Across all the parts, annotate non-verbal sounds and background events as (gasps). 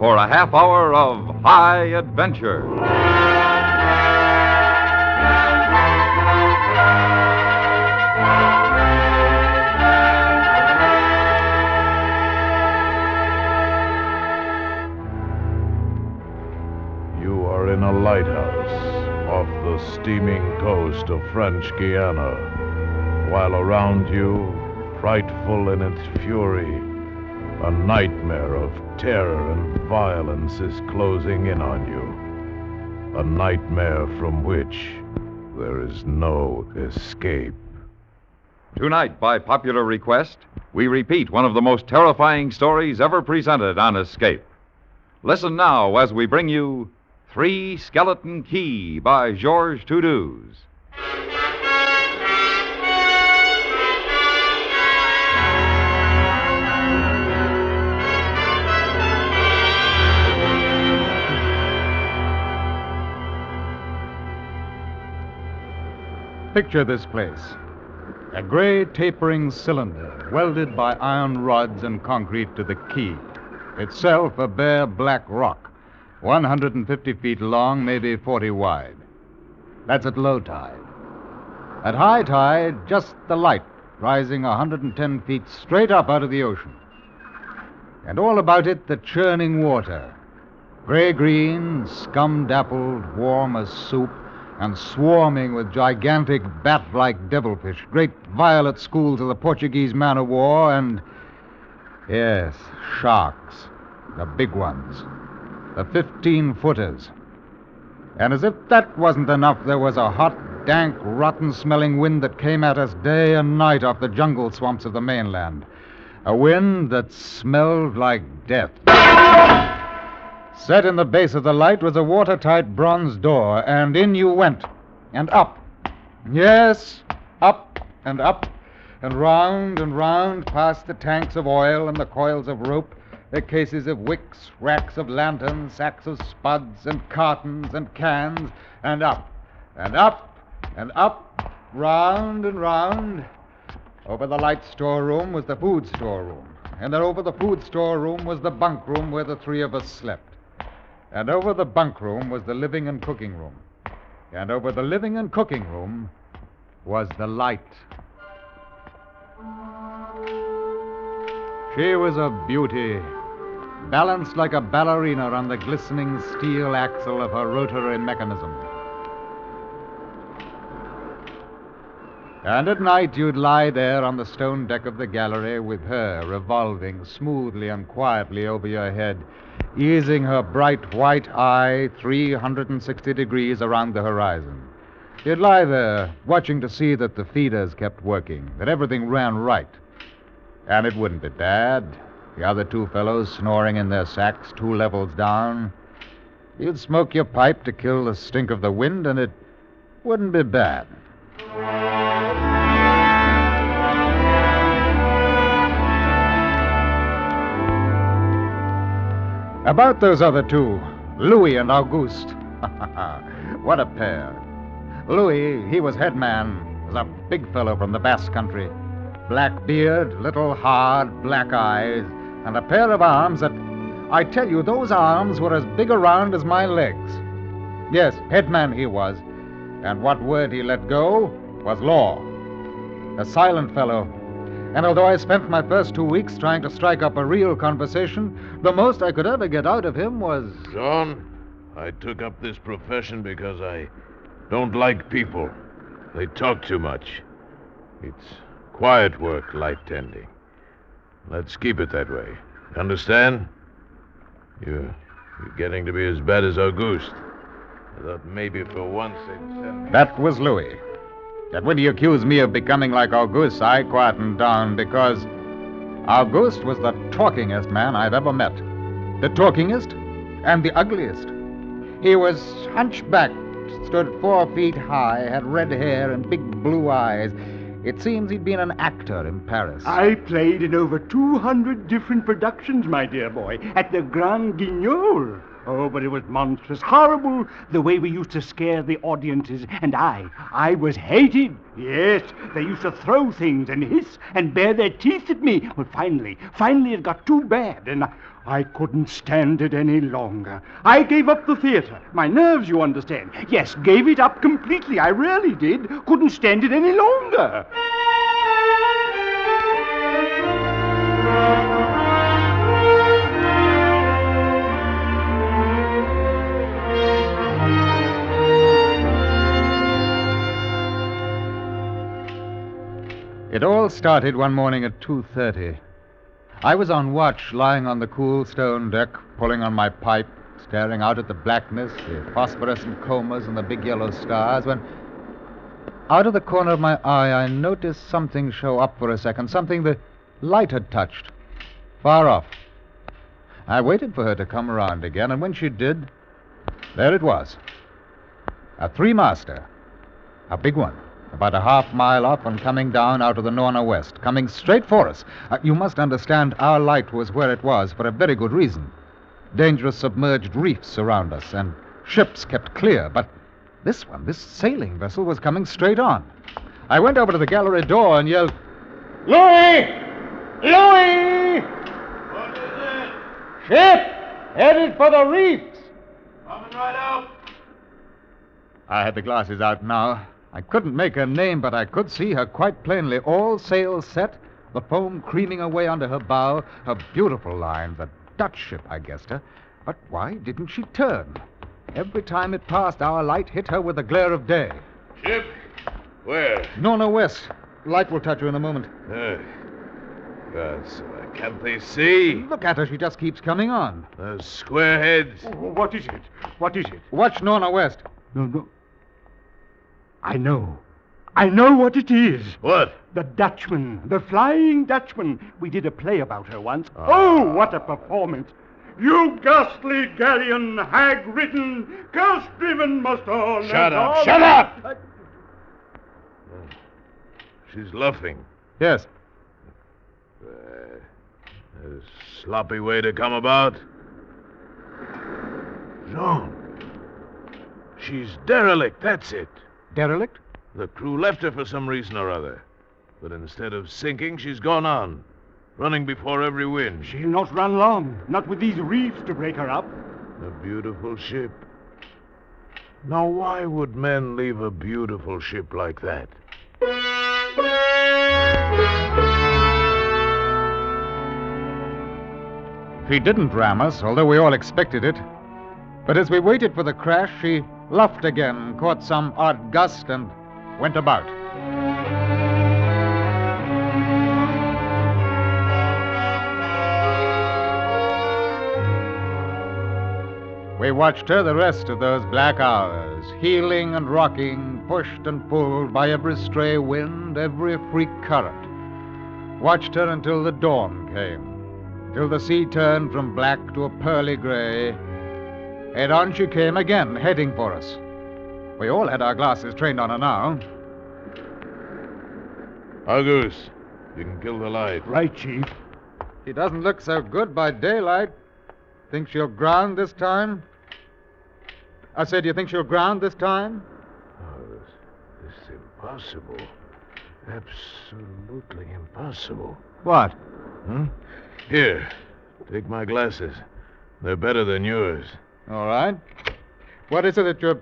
for a half hour of high adventure. You are in a lighthouse off the steaming coast of French Guiana, while around you, frightful in its fury, a nightmare of terror and violence is closing in on you. A nightmare from which there is no escape. Tonight, by popular request, we repeat one of the most terrifying stories ever presented on Escape. Listen now as we bring you Three Skeleton Key by Georges Toudouze. Picture this place a gray tapering cylinder welded by iron rods and concrete to the key. Itself a bare black rock, 150 feet long, maybe 40 wide. That's at low tide. At high tide, just the light rising 110 feet straight up out of the ocean. And all about it, the churning water. Gray green, scum dappled, warm as soup, and swarming with gigantic bat like devilfish, great violet schools of the Portuguese man of war, and. Yes, sharks. The big ones. The 15 footers. And as if that wasn't enough, there was a hot, dank, rotten smelling wind that came at us day and night off the jungle swamps of the mainland. A wind that smelled like death. Set in the base of the light was a watertight bronze door, and in you went. And up. Yes, up and up, and round and round past the tanks of oil and the coils of rope, the cases of wicks, racks of lanterns, sacks of spuds, and cartons and cans, and up, and up, and up, round and round. Over the light storeroom was the food storeroom, and then over the food storeroom was the bunk room where the three of us slept. And over the bunk room was the living and cooking room. And over the living and cooking room was the light. She was a beauty, balanced like a ballerina on the glistening steel axle of her rotary mechanism. And at night you'd lie there on the stone deck of the gallery with her revolving smoothly and quietly over your head, easing her bright white eye 360 degrees around the horizon. You'd lie there, watching to see that the feeders kept working, that everything ran right. And it wouldn't be bad. The other two fellows snoring in their sacks two levels down. You'd smoke your pipe to kill the stink of the wind, and it wouldn't be bad. About those other two, Louis and Auguste. (laughs) what a pair. Louis, he was headman, was a big fellow from the Basque country. Black beard, little hard black eyes, and a pair of arms that, I tell you, those arms were as big around as my legs. Yes, headman he was, and what word he let go was law. A silent fellow, and although I spent my first two weeks trying to strike up a real conversation, the most I could ever get out of him was. John, I took up this profession because I don't like people. They talk too much. It's quiet work, light tending. Let's keep it that way. Understand? You're, you're getting to be as bad as Auguste. I thought maybe for once they'd send me. That was Louis. That when he accused me of becoming like Auguste, I quietened down because Auguste was the talkingest man I've ever met. The talkingest and the ugliest. He was hunchbacked, stood four feet high, had red hair and big blue eyes. It seems he'd been an actor in Paris. I played in over 200 different productions, my dear boy, at the Grand Guignol. Oh, but it was monstrous, horrible, the way we used to scare the audiences. And I, I was hated. Yes, they used to throw things and hiss and bare their teeth at me. Well, finally, finally it got too bad, and I, I couldn't stand it any longer. I gave up the theater. My nerves, you understand. Yes, gave it up completely. I really did. Couldn't stand it any longer. It all started one morning at 2:30. I was on watch, lying on the cool stone deck, pulling on my pipe, staring out at the blackness, the phosphorescent comas, and the big yellow stars, when out of the corner of my eye I noticed something show up for a second, something the light had touched, far off. I waited for her to come around again, and when she did, there it was. A three-master. A big one. About a half mile off and coming down out of the nor'-nor'west, coming straight for us. Uh, you must understand our light was where it was for a very good reason. Dangerous submerged reefs around us, and ships kept clear, but this one, this sailing vessel, was coming straight on. I went over to the gallery door and yelled, Louis! Louis! What is it? Ship! Headed for the reefs! Coming right out. I had the glasses out now. I couldn't make her name, but I could see her quite plainly. All sails set, the foam creaming away under her bow, her beautiful lines. the Dutch ship, I guessed her. But why didn't she turn? Every time it passed, our light hit her with the glare of day. Ship? Where? nor'-nor'west. Light will touch her in a moment. Uh, yes, uh, can't they see? Look at her. She just keeps coming on. Those squareheads. What is it? What is it? Watch nor'-nor'west. No, no. I know. I know what it is. What? The Dutchman, the Flying Dutchman. We did a play about her once. Oh, what a performance! You ghastly galleon, hag-ridden, curse-driven, must all... Shut up, all- shut up! She's luffing. Yes. Uh, a sloppy way to come about. Jean. She's derelict, that's it. Derelict? The crew left her for some reason or other. But instead of sinking, she's gone on, running before every wind. She'll not run long, not with these reefs to break her up. A beautiful ship. Now, why would men leave a beautiful ship like that? She didn't ram us, although we all expected it. But as we waited for the crash, she luffed again, caught some odd gust, and went about. We watched her the rest of those black hours, heeling and rocking, pushed and pulled by every stray wind, every freak current. Watched her until the dawn came, till the sea turned from black to a pearly gray, and on she came again, heading for us. We all had our glasses trained on her now. Argus, you can kill the light. Right, Chief. She doesn't look so good by daylight. Think she'll ground this time? I said, do you think she'll ground this time? Oh, this, this is impossible. Absolutely impossible. What? Hmm? Here, take my glasses. They're better than yours. All right. What is it that you're.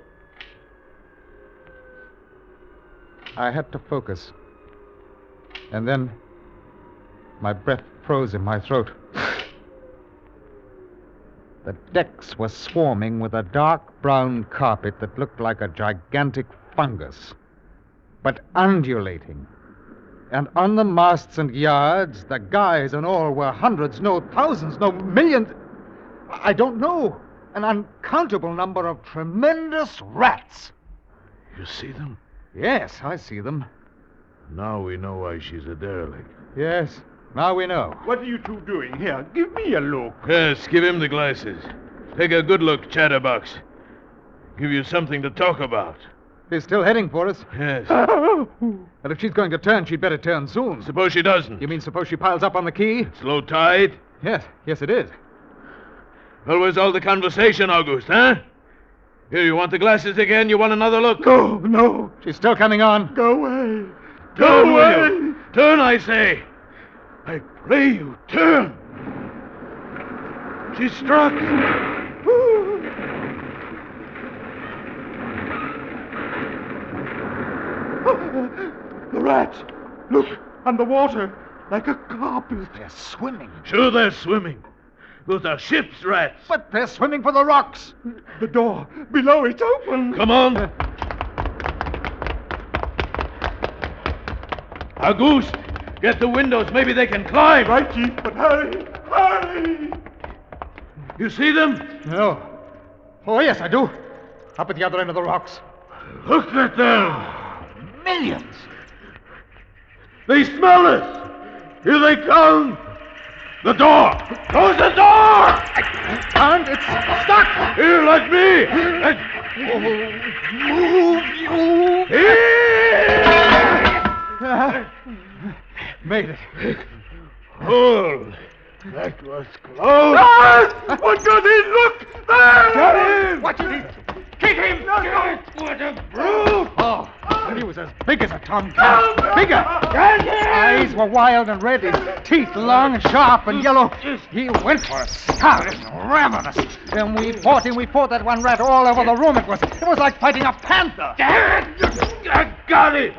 I had to focus. And then my breath froze in my throat. The decks were swarming with a dark brown carpet that looked like a gigantic fungus, but undulating. And on the masts and yards, the guys and all were hundreds, no thousands, no millions. I don't know. An uncountable number of tremendous rats. You see them? Yes, I see them. Now we know why she's a derelict. Yes, now we know. What are you two doing here? Give me a look. Yes, give him the glasses. Take a good look, Chatterbox. Give you something to talk about. He's still heading for us. Yes. (laughs) And if she's going to turn, she'd better turn soon. Suppose she doesn't. You mean suppose she piles up on the key? It's low tide? Yes, yes, it is. Well, where's all the conversation, Auguste, huh? Here, you want the glasses again? You want another look? No, no. She's still coming on. Go away. Go will away. Turn, I say. I pray you, turn. She struck. (gasps) The rats. Look, on the water, like a carpet. They're swimming. Sure, they're swimming. Those are ship's rats. But they're swimming for the rocks. The door below it's open. Come on. Uh, Auguste, get the windows. Maybe they can climb. Right, Chief, but hurry, hurry. You see them? No. Oh, yes, I do. Up at the other end of the rocks. Look at them. Millions. They smell us. Here they come. The door. Close the door. And it's stuck. Here, like me. And- Move, you. Here. Made it. Hold. That was close. Ah! What got in? Look! There! Him. Watch it. Kick him! No, no. What a brute. Oh, and he was as big as a tomcat. Bigger. Get him. Eyes were wild and red, his teeth long and sharp and yellow. He went for us, scarlet and ravenous. And we fought him, we fought that one rat all over the room. It was it was like fighting a panther. Damn it. I got it.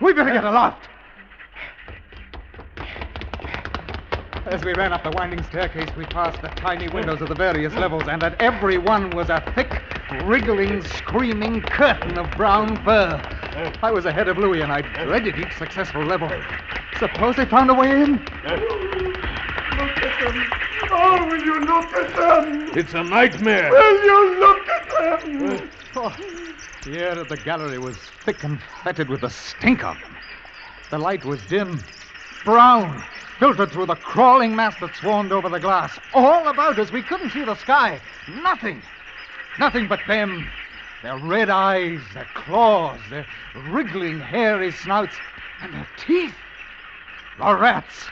We better get aloft. As we ran up the winding staircase, we passed the tiny windows of the various levels, and at every one was a thick, wriggling, screaming curtain of brown fur. I was ahead of Louis, and I dreaded each successful level. Suppose they found a way in? Look at them. Oh, will you look at them? It's a nightmare. Will you look at them? Oh, the air of the gallery was thick and fetid with the stink of them. The light was dim, brown, filtered through the crawling mass that swarmed over the glass. All about us, we couldn't see the sky. Nothing. Nothing but them. Their red eyes, their claws, their wriggling, hairy snouts, and their teeth. The rats.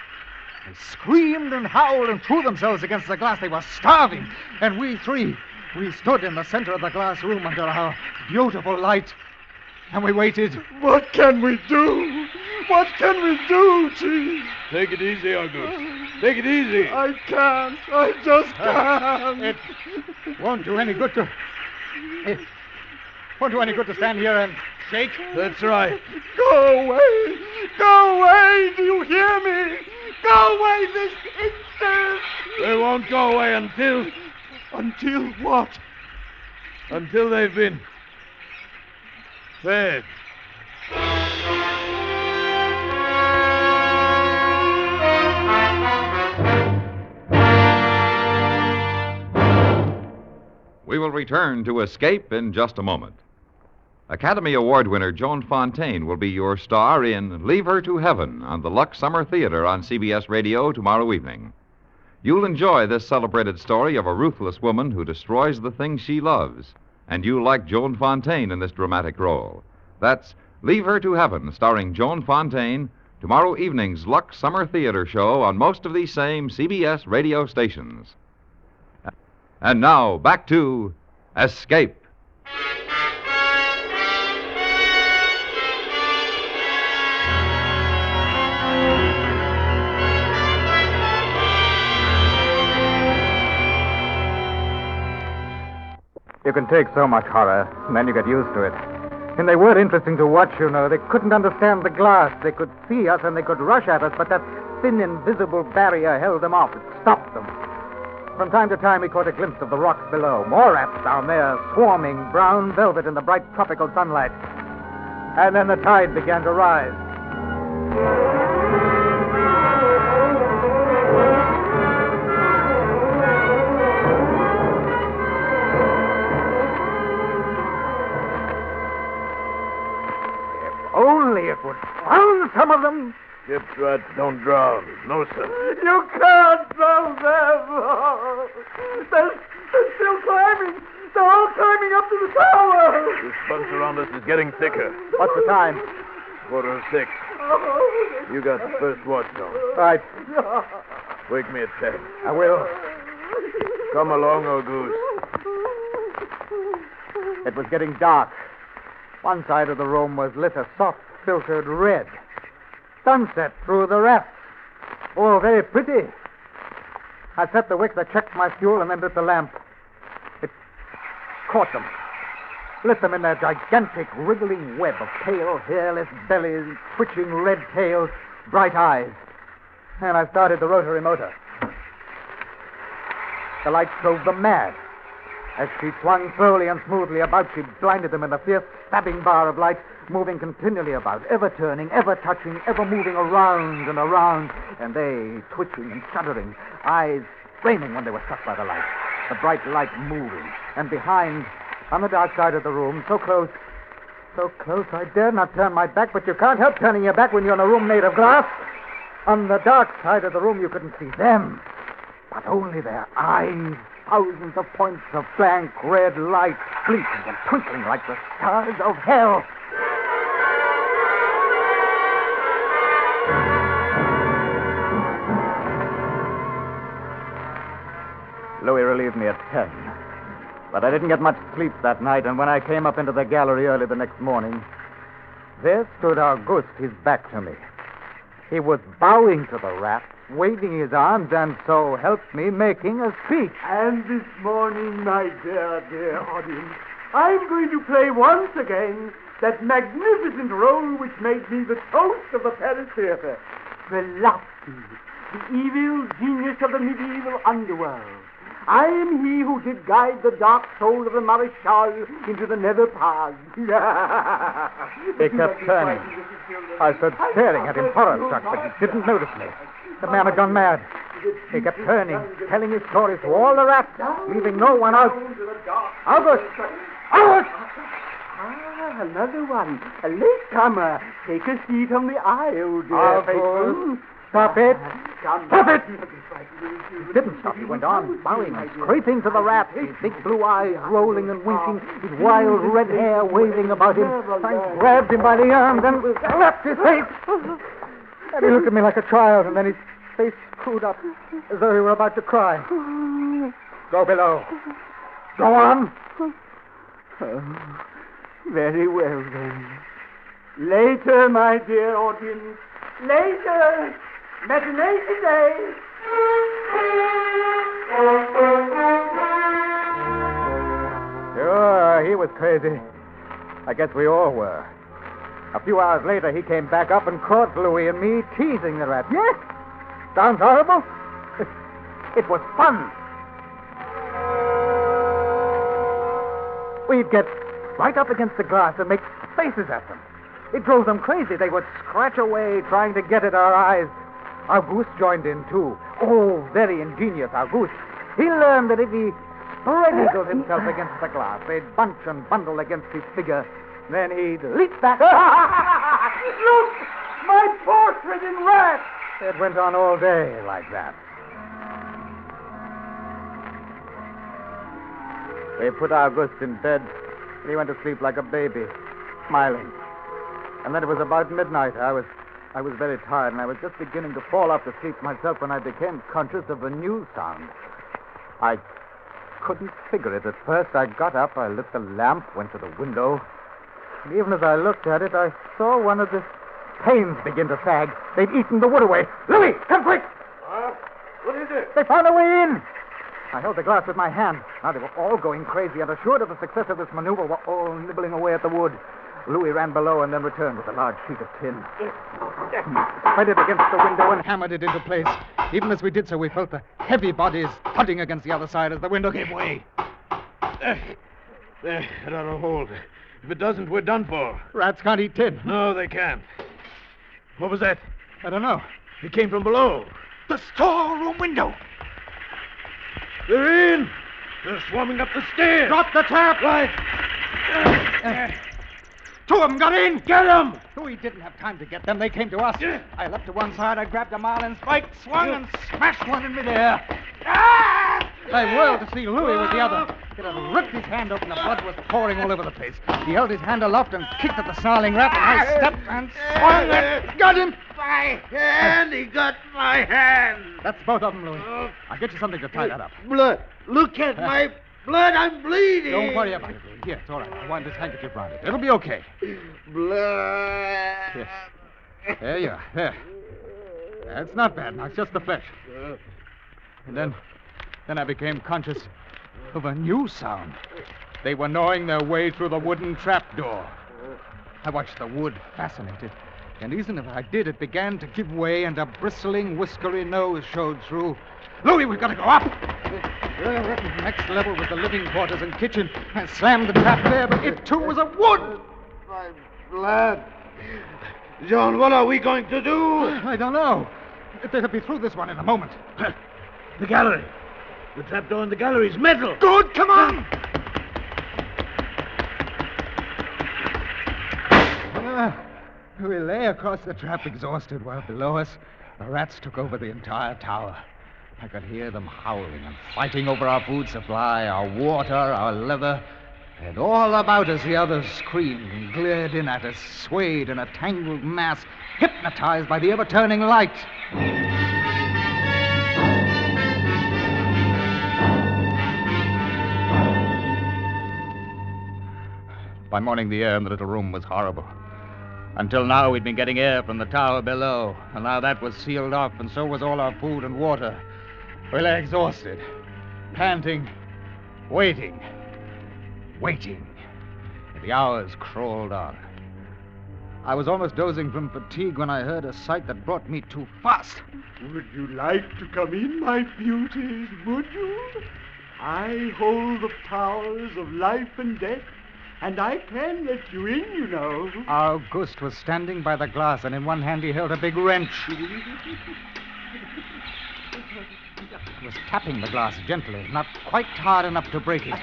They screamed and howled and threw themselves against the glass. They were starving. And we three, we stood in the center of the glass room under our beautiful light. And we waited. What can we do? What can we do, Chief? Take it easy, Auguste. Take it easy. I can't. I just (laughs) can't. It won't do any good to. It won't do any good to stand here and shake. That's right. Go away. Go away. Do you hear me? Go away this instant. They won't go away until Until what? until they've been fed. We will return to Escape in just a moment. Academy Award winner Joan Fontaine will be your star in Leave Her to Heaven on the Lux Summer Theater on CBS Radio tomorrow evening. You'll enjoy this celebrated story of a ruthless woman who destroys the things she loves, and you'll like Joan Fontaine in this dramatic role. That's Leave Her to Heaven, starring Joan Fontaine, tomorrow evening's Lux Summer Theater show on most of these same CBS radio stations. And now, back to Escape. You can take so much horror, and then you get used to it. And they were interesting to watch, you know. They couldn't understand the glass. They could see us and they could rush at us, but that thin, invisible barrier held them off. It stopped them. From time to time, we caught a glimpse of the rocks below. More rats down there, swarming brown velvet in the bright tropical sunlight. And then the tide began to rise. If only it would drown some of them. Ship's rats don't drown. No, sir. You can't drown them. They're, they're still climbing. They're all climbing up to the tower! This bunch around us is getting thicker. What's the time? Quarter of six. You got the first watch now. Right. Wake me at ten. I will. Come along, Auguste. It was getting dark. One side of the room was lit a soft filtered red. Sunset through the raft. Oh, very pretty. I set the wick, I checked my fuel, and then lit the lamp. It caught them. Lit them in their gigantic, wriggling web of pale, hairless bellies, twitching red tails, bright eyes. And I started the rotary motor. The light drove them mad. As she swung slowly and smoothly about, she blinded them in the fierce, stabbing bar of light, moving continually about, ever turning, ever touching, ever moving around and around, and they twitching and shuddering, eyes straining when they were struck by the light, the bright light moving, and behind, on the dark side of the room, so close, so close, I dare not turn my back, but you can't help turning your back when you're in a room made of glass. On the dark side of the room, you couldn't see them, but only their eyes thousands of points of blank red light, blinking and twinkling like the stars of hell. Relieved me at ten. But I didn't get much sleep that night, and when I came up into the gallery early the next morning, there stood Auguste, his back to me. He was bowing to the raft, waving his arms, and so helped me making a speech. And this morning, my dear, dear audience, I'm going to play once again that magnificent role which made me the toast of the Paris Theatre. Pulaski, the evil genius of the medieval underworld. I am he who did guide the dark soul of the Marechal into the nether paths. (laughs) He kept turning. I stood staring at him, horror struck, but he didn't notice me. The man had gone mad. He kept turning, telling his stories to all the rats, leaving no one out. Auguste! Auguste! Ah, another one. A latecomer. Take a seat on the aisle, dear Auguste! Stop it! Stop it! He didn't stop. He went on, bowing and scraping to the raft, his big blue eyes rolling and winking, his wild red hair waving about him. I grabbed him by the arms and slapped his face. And he looked at me like a child, and then his face screwed up as though he were about to cry. Go below. Go on. Oh, very well, then. Later, my dear audience. Later. Matinee today. Sure, he was crazy. I guess we all were. A few hours later, he came back up and caught Louis and me teasing the rat. Yes? Sounds horrible? (laughs) It was fun. We'd get right up against the glass and make faces at them. It drove them crazy. They would scratch away trying to get at our eyes. Auguste joined in, too. Oh, very ingenious, Auguste. He learned that if he spread eagled himself against the glass, they'd bunch and bundle against his figure. Then he'd leap back. (laughs) Look! My portrait in red! It went on all day like that. They put Auguste in bed, and he went to sleep like a baby, smiling. And then it was about midnight. I was I was very tired, and I was just beginning to fall off to sleep myself when I became conscious of a new sound. I couldn't figure it at first. I got up, I lit the lamp, went to the window, and even as I looked at it, I saw one of the panes begin to sag. They'd eaten the wood away. Louis, come quick! Ah! What is it? They found a way in. I held the glass with my hand. Now they were all going crazy, and assured of the success of this maneuver, were all nibbling away at the wood. Louis ran below and then returned with a large sheet of tin. Spread it against the window and Hammered it into place. Even as we did so, we felt the heavy bodies thudding against the other side as the window gave way. Eh, there. There, it ought to hold. If it doesn't, we're done for. Rats can't eat tin. No, they can't. What was that? I don't know. It came from below. The storeroom window. They're in. They're swarming up the stairs. Drop the trap. Right. Eh. Two of them got in. Get them! We didn't have time to get them. They came to us. I leapt to one side. I grabbed a marlin spike, swung, and smashed one in midair. Ah! I whirled to see Louis with the other. Ah! It had ripped his hand open. The blood was pouring all over the place. He held his hand aloft and kicked at the snarling rat, and I ah! stepped and ah! swung and got him. My hand! He got my hand! That's both of them, Louis. Oh. I'll get you something to tie that up. Blood! Look at (laughs) my blood! I'm bleeding! Don't worry about it, it's all right. I wind this handkerchief around it. It'll be okay. Blood! Here. There you are. There. That's not bad now. It's just the flesh. And then, then I became conscious of a new sound. They were gnawing their way through the wooden trapdoor. I watched the wood, fascinated. And even if I did, it began to give way, and a bristling, whiskery nose showed through. Louis, we've got to go up. Next level was the living quarters and kitchen. I slammed the trap there, but it too was a wood. My blood! John, what are we going to do? (sighs) I don't know. They'll be through this one in a moment. (clears throat) The gallery. The trapdoor in the gallery is metal. Good, come on! Ah, we lay across the trap exhausted while below us the rats took over the entire tower. I could hear them howling and fighting over our food supply, our water, our leather. And all about us the others screamed and glared in at us, swayed in a tangled mass, hypnotized by the ever turning light. By morning, the air in the little room was horrible. Until now, we'd been getting air from the tower below, and now that was sealed off, and so was all our food and water. We lay exhausted, panting, waiting, waiting. And the hours crawled on. I was almost dozing from fatigue when I heard a sight that brought me too fast. Would you like to come in, my beauties? Would you? I hold the powers of life and death, and I can let you in, you know. Auguste was standing by the glass, and in one hand he held a big wrench. (laughs) He was tapping the glass gently, not quite hard enough to break it.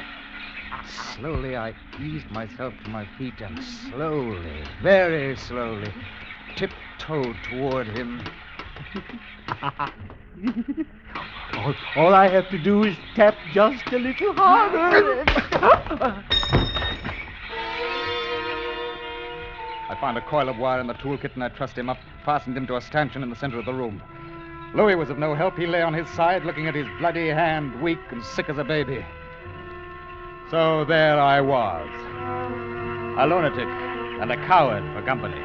Slowly, I eased myself to my feet and slowly, very slowly, tiptoed toward him. (laughs) all, all I have to do is tap just a little harder. I found a coil of wire in the toolkit and I trussed him up, fastened him to a stanchion in the center of the room. Louis was of no help. He lay on his side, looking at his bloody hand, weak and sick as a baby. So there I was, a lunatic and a coward for company.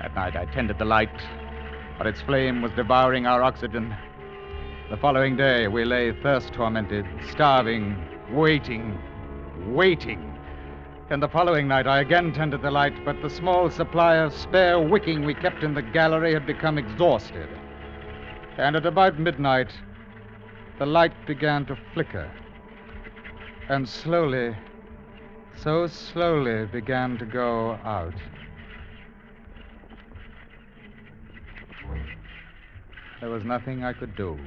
That night I tended the light, but its flame was devouring our oxygen. The following day we lay thirst tormented, starving, waiting, waiting. And the following night I again tended the light, but the small supply of spare wicking we kept in the gallery had become exhausted. And at about midnight, the light began to flicker. And slowly, so slowly, began to go out. There was nothing I could do.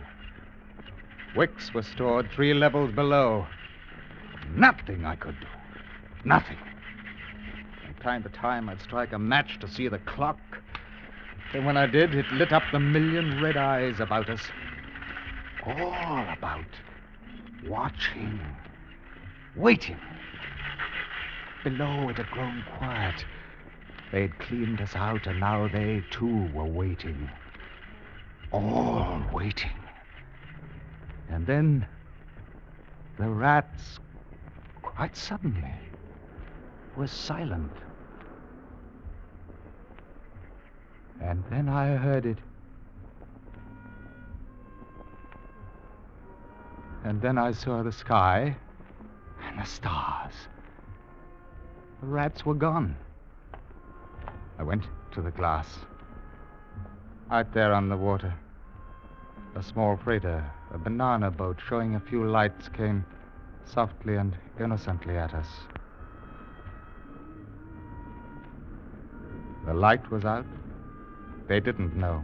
Wicks were stored three levels below. Nothing I could do. Nothing. From time to time, I'd strike a match to see the clock. And when I did, it lit up the million red eyes about us. All about. Watching. Waiting. Below, it had grown quiet. They'd cleaned us out, and now they, too, were waiting. All waiting. And then the rats, quite suddenly, were silent. And then I heard it. And then I saw the sky and the stars. The rats were gone. I went to the glass. Out there on the water, a small freighter, a banana boat showing a few lights, came softly and innocently at us. The light was out. They didn't know.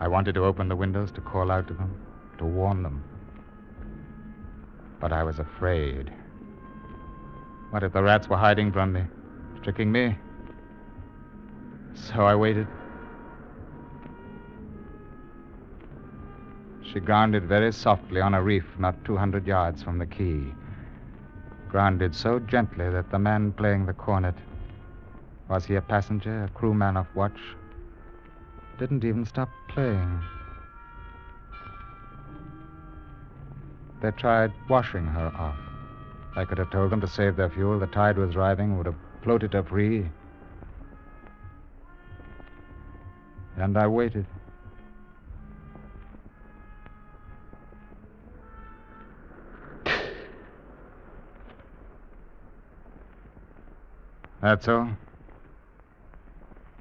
I wanted to open the windows to call out to them, to warn them. But I was afraid. What if the rats were hiding from me, tricking me? So I waited. She grounded very softly on a reef not 200 yards from the key. Grounded so gently that the man playing the cornet was he a passenger, a crewman of watch? Didn't even stop playing. They tried washing her off. I could have told them to save their fuel. The tide was rising, would have floated her free. And I waited. That's all.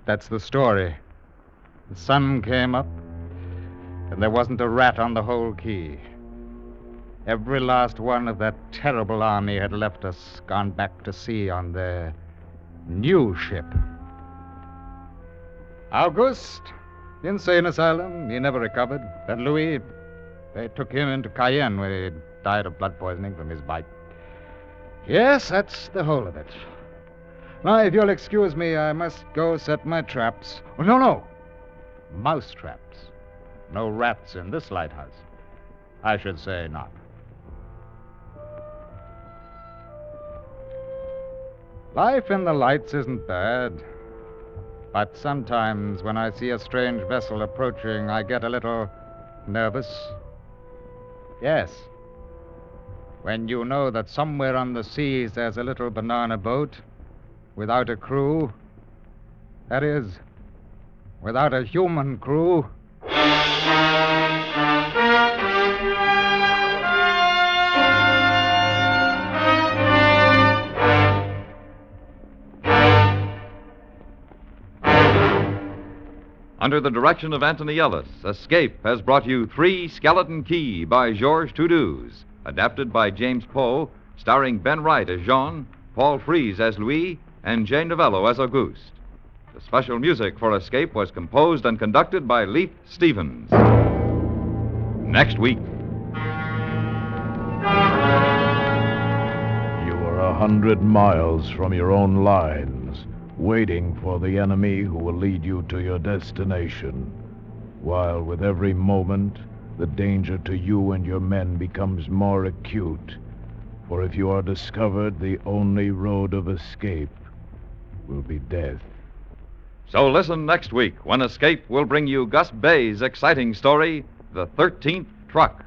That's the story. The sun came up, and there wasn't a rat on the whole key. Every last one of that terrible army had left us, gone back to sea on their new ship. Auguste, insane asylum. He never recovered. Then Louis, they took him into Cayenne where he died of blood poisoning from his bite. Yes, that's the whole of it. Now, if you'll excuse me, I must go set my traps. Oh, no, no. Mouse traps. No rats in this lighthouse. I should say not. Life in the lights isn't bad. But sometimes when I see a strange vessel approaching, I get a little nervous. Yes. When you know that somewhere on the seas there's a little banana boat without a crew, that is, without a human crew. Under the direction of Antony Ellis, Escape has brought you Three Skeleton Key by Georges Toudouze, adapted by James Poe, starring Ben Wright as Jean, Paul Frees as Louis, and Jay Novello as Auguste. The special music for Escape was composed and conducted by Leith Stevens. Next week. You are a hundred miles from your own lines, waiting for the enemy who will lead you to your destination, while with every moment the danger to you and your men becomes more acute. For if you are discovered, the only road of escape will be death. So listen next week when Escape will bring you Gus Bay's exciting story, The Thirteenth Truck.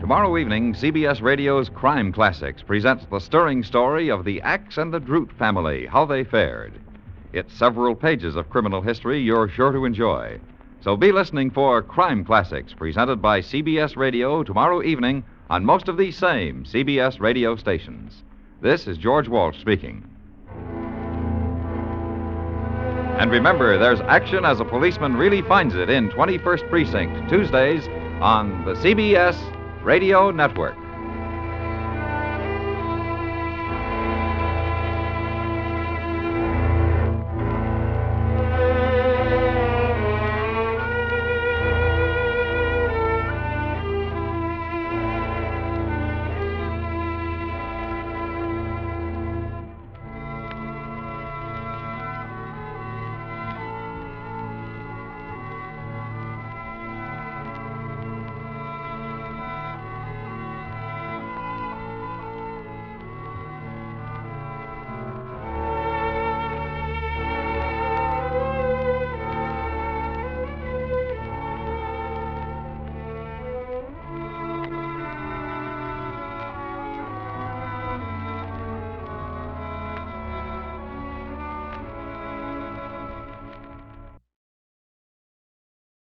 Tomorrow evening, CBS Radio's Crime Classics presents the stirring story of the Axe and the Droot family, how they fared. It's several pages of criminal history you're sure to enjoy. So be listening for Crime Classics, presented by CBS Radio tomorrow evening on most of these same CBS radio stations. This is George Walsh speaking. And remember, there's action as a policeman really finds it in 21st Precinct, Tuesdays on the CBS Radio Network.